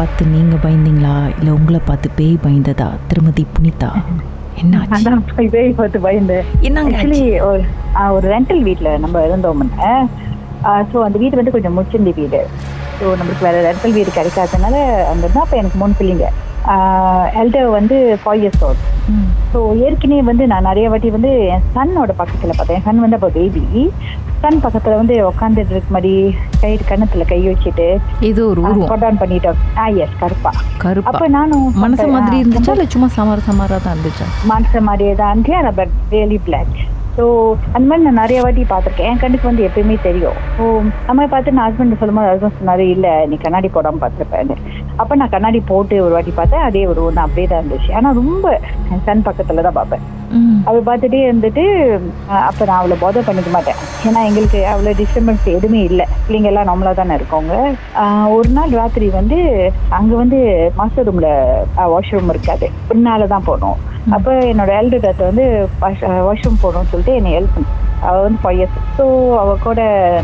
பார்த்து நீங்க பயந்தீங்களா? இல்ல உங்களை பார்த்து பேய் பயந்ததா? திருமதி புனிதா? என்ன? அதான் போய் பார்த்து பயந்தேன். ஆக்சுவலி ஒரு ஒரு ரெண்டல் வீட்ல நம்ம இருந்தோம் ஸோ அந்த வீடு வந்து கொஞ்சம் முச்சிந்தி வீடு. ஸோ நம்மளுக்கு வேற ரெண்டல் வீடு கிடைக்காதனால அங்கே தான் அப்போ எனக்கு மூணு பிள்ளைங்க. எல்டர் வந்து ஃபைவ் இயர்ஸ் ஓல்ட். ஸோ ஏற்கனவே வந்து நான் நிறைய வாட்டி வந்து என் சன்னோட பக்கத்தில் பார்த்தேன். என் சன் வந்து அப்போ பேபி சன் பக்கத்தில் வந்து உட்காந்துட்டு இருக்க மாதிரி கை கன்னத்துல கை வச்சுட்டு ஏதோ ஒரு கொடான் பண்ணிட்டோம். ஆ எஸ் கருப்பா. கருப்பா. அப்ப நானும் மனசு. மாதிரி இருந்துச்சா? இல்ல சும்மா சமார சமாரா தான் இருந்துச்சா? மனசு மாதிரியே தான் பட் ரியலி பிளாக் ஸோ அந்த மாதிரி நான் நிறைய வாட்டி பார்த்துருக்கேன். என் கண்ணுக்கு வந்து எப்பயுமே தெரியும். ஸோ அந்த மாதிரி பார்த்து நான் ஹஸ்பண்ட் சொல்லும்போது ஹஸ்பண்ட் சொன்னாரு இல்லை நீ கண்ணாடி போடாமல் பார்த்துருப்பேன்னு. அப்போ நான் கண்ணாடி போட்டு ஒரு வாட்டி பார்த்தேன். அதே ஒரு ஒன்று அப்படியே தான் இருந்துச்சு. ஆனால் ரொம்ப என் சன் பக்கத்தில் தான் பார்ப்பேன். அவள் பார்த்துட்டே இருந்துட்டு அப்போ நான் அவளை போதை பண்ணிக்க மாட்டேன். ஏன்னா எங்களுக்கு அவ்வளோ டிஸ்டர்பன்ஸ் எதுவுமே இல்லை. பிள்ளைங்க எல்லாம் நார்மலாக தானே இருக்கவங்க. ஒரு நாள் ராத்திரி வந்து அங்கே வந்து மாஸ்டர் ரூமில் வாஷ்ரூம் இருக்காது. பின்னால தான் போனோம் அப்போ என்னோட எல்டர் டாக்டர் வந்து வாஷ்ரூம் போகணும்னு சொல்லிட்டு என்னை ஹெல்ப் பண்ணி அவள் வந்து ஃபைவ் இயர்ஸ் ஸோ அவள் கூட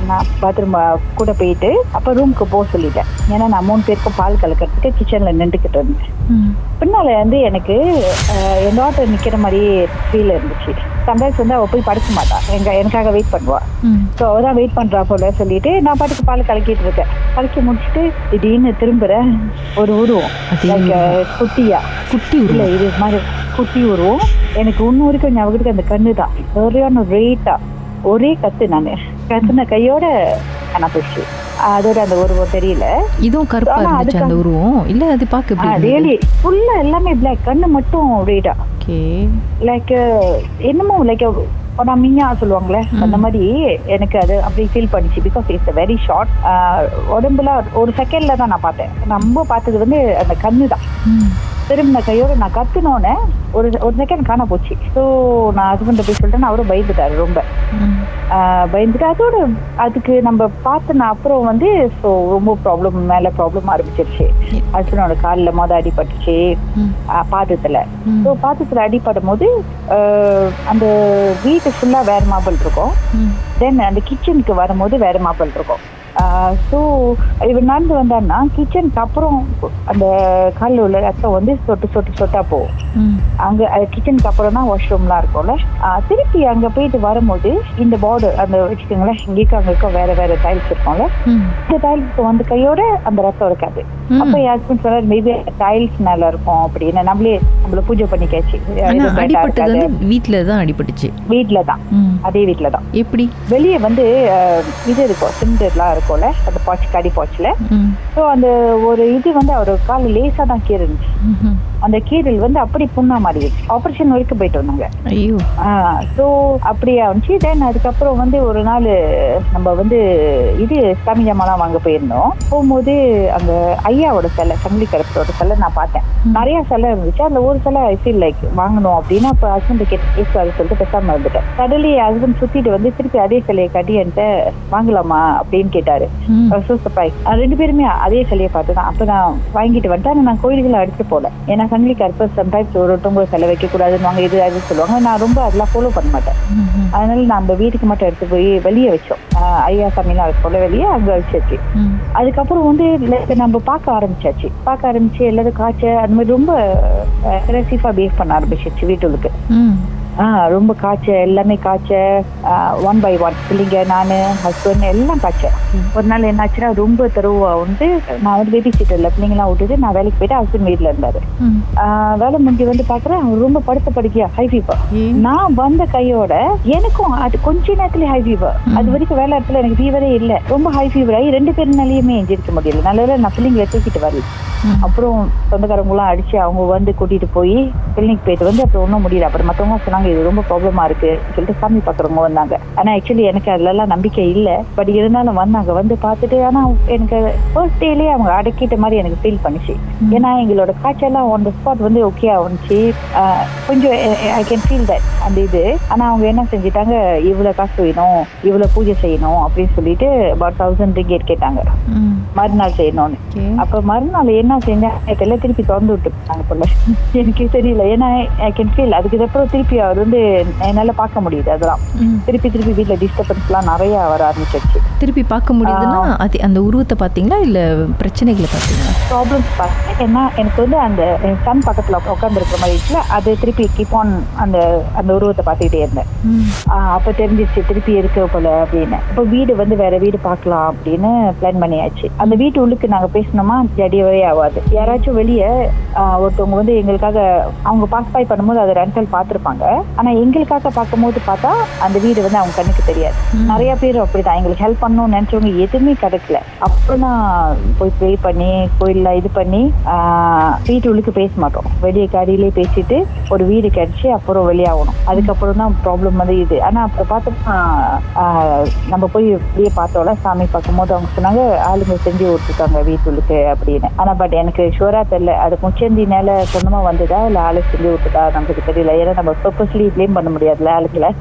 நான் பாத்ரூம் கூட போயிட்டு அப்போ ரூமுக்கு போக சொல்லிட்டேன். ஏன்னா நான் மூணு பேருக்கும் பால் கலக்கிறதுக்கு கிச்சனில் நின்றுக்கிட்டு இருந்தேன். பின்னால வந்து எனக்கு என் டாட்டர் நிக்கிற மாதிரி ஃபீல் இருந்துச்சு. சம்டைம்ஸ் வந்து அவ போய் படுக்க மாட்டா. எங்க எனக்காக வெயிட் பண்ணுவா. ம். ஸோ அவ தான் வெயிட் பண்றா போல சொல்லிட்டு நான் பாட்டுக்கு பால் கலக்கிட்டு இருக்கேன். கலக்கி முடிச்சுட்டு திடீர்னு திரும்புறேன் ஒரு உருவம். குட்டியா. குட்டி இல்ல இது மாதிரி குட்டி உருவம். எனக்கு இன்னும் வரைக்கும் ஞாபகம் இருக்கு அந்த கண்ணு தான் சரியான ரேட்டா ஒரே கத்து நான். கத்துன கையோட காணா போச்சு. அதோட அந்த உருவம் தெரியல. இதுவும் கருப்பா இருந்துச்சு அந்த உருவம்? இல்ல அது இருந்தது? ரியலி ஃபுல்லா எல்லாமே பிளாக் கண்ணு மட்டும் ரேட்டா ஓகே லைக் என்னமோ லைக் நான் மின்னா சொல்லுவாங்களே அந்த மாதிரி எனக்கு அது அப்படி ஃபீல் பண்ணிச்சு. பிகாஸ் இட்ஸ் வெரி ஷார்ட் உடம்புல ஒரு செகண்ட்ல தான் நான் பார்த்தேன். ரொம்ப பார்த்தது வந்து அந்த கண்ணு தான். திரும்பின கையோட நான் கத்துனோன்னே ஒரு ஒரு செகண்ட் காண போச்சு. ஸோ நான் ஹஸ்பண்ட் போய் சொல்லிட்டேன் அவரும் பயந்துட்டாரு ரொம்ப. பயந்துட்டு அதோட அதுக்கு நம்ம பார்த்தன அப்புறம் வந்து ஸோ ரொம்ப ப்ராப்ளம் மேல ப்ராப்ளம் ஆரம்பிச்சிருச்சு. ஹஸ்பண்டோட காலில் மொதல் அடிபட்டுச்சு பாதத்துல. ஸோ பாதத்துல அடிபடும் போது அந்த வீட்டு ஃபுல்லா வேற மாப்பிள் இருக்கும். தென் அந்த கிச்சனுக்கு வரும்போது வேற மாப்பிள் இருக்கும். ஸோ இவர் நடந்து வந்தாருன்னா கிச்சனுக்கு அப்புறம் அந்த காலில் உள்ள ரத்தம் வந்து சொட்டு சொட்டு சொட்டா போகும். அங்க கிச்சனுக்கு அப்புறம் தான் வாஷ்ரூம்லாம் இருக்கும்ல. திருப்பி அங்க போயிட்டு வரும்போது இந்த பார்டர் அந்த வச்சுக்கோங்களேன் இங்கேயும் அங்க இருக்க வேற வேற டைல்ஸ் இருக்கும்ல. இந்த டைல்ஸ் வந்து கையோட அந்த ரத்தம் இருக்காது. அப்ப என் ஹஸ்பண்ட் சொன்னார் மேபி டைல்ஸ் மேல இருக்கும் அப்படின்னு. நம்மளே நம்மள பூஜை பண்ணிக்காச்சு வீட்ல தான் அடிபட்டுச்சு. வீட்ல தான். அதே வீட்ல தான் எப்படி? வெளியே வந்து இது இருக்கும் சிமெண்ட்லாம் இருக்கும்ல அந்த பாச் கடி ம். ஸோ அந்த ஒரு இது வந்து அவர் கால் லேசா தான் கீறு இருந்துச்சு ம்ஹும். அந்த கீரல் வந்து அப்படி புண்ணா மாறிடுச்சு. ஆப்ரேஷன் வரைக்கும் போயிட்டு வந்தாங்க. ஸோ அப்படியே இருந்துச்சு தென் அதுக்கப்புறம் வந்து ஒரு நாள் நம்ம வந்து இது சாமி ஜாமான்லாம் வாங்க போயிருந்தோம். போகும்போது அங்க ஐயாவோட சிலை சங்கிலி கருப்போட சிலை நான் பார்த்தேன். நிறைய சிலை இருந்துச்சு. அந்த ஒரு சிலை ஐ ஃபீல் லைக் வாங்கணும் அப்படின்னா அப்போ ஹஸ்பண்ட் கேட்டு சொல்லிட்டு பேசாம இருந்துட்டேன். சடலி ஹஸ்பண்ட் சுத்திட்டு வந்து திருப்பி அதே சிலையை கட்டி என்கிட்ட வாங்கலாமா அப்படின்னு கேட்டாரு. ம். சோ சர்ப்ரைஸ் ரெண்டு பேருமே அதே சிலையை பார்த்து தான் அப்போ நான் வாங்கிட்டு வந்துட்டு ஆனா நான் கோயில்களை அடிச்சு போல ஏன்னா சங்கிலி கருப்பை சம்டைம்ஸ் ஒரு ஒருத்தவங்க சிலை வைக்க கூடாதுன்னு இது அது சொல்லுவாங்க. நான் ரொம்ப அதெல்லாம் ஃபாலோ பண்ண மாட்டேன். அதனால நம்ம வீட்டுக்கு மட்டும் எடுத்து போய் வெளியே வச்சோம். ஐயா சாமிலாம் இருக்கும்ல வெளியே அங்க வச்சாச்சு. அதுக்கப்புறம் வந்து நம்ம பார்க்க ஆரம்பிச்சாச்சு. பார்க்க ஆரம்பிச்சு எல்லாரும் காய்ச்ச அந்த மாதிரி ரொம்ப அக்ரெசிவா பிஹேவ் பண்ண ஆரம்பிச்சிருச்சு வீட்டுக்கு. ரொம்ப காய்ச்ச எல்லாமே காய்ச்ச ஒன் பை ஒன் பிள்ளைங்க நான் ஹஸ்பண்ட் எல்லாம் காய்ச்ச ஒரு நாள் என்னாச்சுன்னா ரொம்ப தெருவா வந்து நான் வந்து பேபி சீட்டர்ல பிள்ளைங்களாம் விட்டுட்டு நான் வேலைக்கு போயிட்டு ஹஸ்பண்ட் வீட்டில் இருந்தாரு. வேலை முடிஞ்சு வந்து பாக்குறேன் அவர் ரொம்ப படுத்த படுக்கையா ஹை ஃபீவர்? நான் வந்த கையோட எனக்கும் அது கொஞ்ச நேரத்துல ஹை ஃபீவர் அது வரைக்கும் வேலை இடத்துல எனக்கு ஃபீவரே இல்ல. ரொம்ப ஹை ஃபீவர் ஆகி ரெண்டு பேருனாலையுமே எஞ்சிருக்க முடியல. நல்ல நான் பிள்ளைங்களை தூக்கிட்டு வரல. அப்புறம் சொந்தக்காரங்களாம் அடிச்சு அவங்க வந்து கூட்டிட்டு போய் கிளினிக் போயிட்டு வந்து அப்புறம் ஒன்றும் முடியல. அப்புறம் மத்தவங்க சொன்னாங்க இது ரொம்ப ப்ராப்ளமா இருக்கு சொல்லிட்டு சாமி பாக்குறவங்க வந்தாங்க. ஆனா ஆக்சுவலி எனக்கு அதுல எல்லாம் நம்பிக்கை இல்ல. பட் இருந்தாலும் வந்தாங்க வந்து பார்த்துட்டு ஆனா எனக்கு ஃபர்ஸ்ட் அவங்க அடக்கிட்ட மாதிரி எனக்கு ஃபீல் பண்ணுச்சு. ஏன்னா எங்களோட காய்ச்சல்லாம் ஆன் த ஸ்பாட் வந்து ஓகே ஆகுச்சு கொஞ்சம் ஐ கேன் ஃபீல் தட் அந்த இது. ஆனா அவங்க என்ன செஞ்சுட்டாங்க இவ்வளவு காசு வேணும் இவ்வளவு பூஜை செய்யணும் அப்படின்னு சொல்லிட்டு about தௌசண்ட் ரிங்கேட் கேட்டாங்க. மறுநாள் செய்யணும்னு. அப்ப மறுநாள் என்ன செஞ்சாங்க எல்லாம் திருப்பி திறந்து விட்டுருக்காங்க போல. எனக்கே தெரியல. ஏன்னா ஐ கேன் ஃபீல் அதுக்கு அப்புறம் திருப்பி அது வந்து என்னால பார்க்க முடியுது அதெல்லாம். திருப்பி திருப்பி வீட்டில் டிஸ்டர்பன்ஸ்லாம் நிறைய வர ஆரம்பிச்சிருச்சு திருப்பி பார்க்க முடியுதுன்னா அது அந்த உருவத்தை பார்த்தீங்களா? இல்லை பிரச்சனைகளை பார்த்தீங்களா? ப்ராப்ளம்ஸ் பார்த்தேன். ஏன்னா எனக்கு வந்து அந்த சன் பக்கத்தில் உட்காந்துருக்கிற மாதிரி இருக்குல்ல அது திருப்பி கீப் ஆன் அந்த அந்த உருவத்தை பார்த்துக்கிட்டே இருந்தேன். அப்ப தெரிஞ்சிச்சு திருப்பி இருக்க போல அப்படின்னு. இப்போ வீடு வந்து வேற வீடு பார்க்கலாம் அப்படின்னு பிளான் பண்ணியாச்சு. அந்த வீட்டு உள்ளுக்கு நாங்க பேசினோமா ஜடியவே ஆகாது யாராச்சும் வெளியே ஒருத்தவங்க வந்து எங்களுக்காக அவங்க பாஸ் பை பண்ணும்போது அதை ரெண்டல் பார்த்துருப்பாங்க. ஆனா எங்களுக்காக பார்க்கும்போது பார்த்தா அந்த வீடு வந்து அவங்க கண்ணுக்கு தெரியாது. நிறைய பேர் அப்படிதான். எங்களுக்கு ஹெல்ப் பண்ணணும்னு நினைச்சவங்க எதுவுமே கிடைக்கல. அப்புறம் தான் போய் ப்ரே பண்ணி கோயில்ல இது பண்ணி வீட்டு உள்ளுக்கு பேச மாட்டோம். வெளியே காடியிலே பேசிட்டு ஒரு வீடு கிடைச்சி அப்புறம் வெளியாகணும். அதுக்கப்புறம் தான் ப்ராப்ளம் வந்து இது. ஆனா அப்புறம் பார்த்தோம்னா நம்ம போய் வெளியே பார்த்தோம்ல சாமி பார்க்கும்போது அவங்க சொன்னாங்க ஆளுங்க செஞ்சு விட்டுருக்காங்க வீட்டுள்ளுக்கு அப்படின்னு. ஆனா பட் எனக்கு ஷுவரா தெரியல. அது முச்சந்தினால சொந்தமா வந்ததா இல்ல ஆளு செஞ்சு விட்டுதா நமக்கு தெரியல. ஏன்னா நம்ம பர்பஸ்லி ப்ளேம் பண்ண முடியாதுல்ல ஆளுங்களை.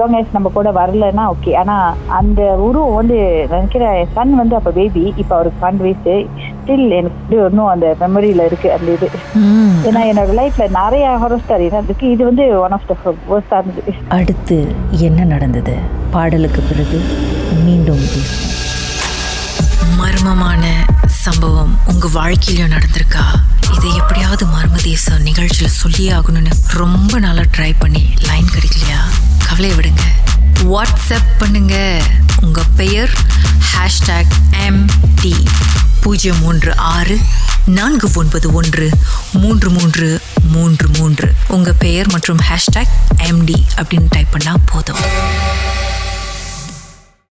long as நம்ம கூட வரலன்னா ஓகே ஆனா அந்த உருவம் வந்து நினைக்கிறேன் சன் வந்து அப்ப பேபி இப்ப அவருக்கு பன்னெண்டு வயசு ஸ்டில் எனக்கு இன்னும் அந்த மெமரியில இருக்கு அந்த இது. ம். ஏன்னா என்னோட லைஃப்ல நிறைய ஹாரர் ஸ்டோரி இருக்கு. இது வந்து ஒன் ஆஃப் த வேர்ஸ்டா இருந்தது. அடுத்து என்ன நடந்தது? பாடலுக்கு பிறகு மீண்டும் பேசுவோம். மர்மமான சம்பவம் உங்க வாழ்க்கையிலும் நடந்திருக்கா? இதை எப்படியாவது மர்ம தேசம் நிகழ்ச்சியில சொல்லியே ஆகணும்னு ரொம்ப நாளா ட்ரை பண்ணி லைன் கிடைக்கலையா? கவலையை விடுங்க. வாட்ஸ்அப் பண்ணுங்க. உங்க பெயர் ஹேஷ்டாக் எம் டி பூஜ்ஜியம் மூன்று ஆறு நான்கு ஒன்பது ஒன்று மூன்று மூன்று மூன்று மூன்று. உங்க பெயர் மற்றும் ஹேஷ்டாக் எம்டி அப்படின்னு டைப் பண்ணால் போதும்.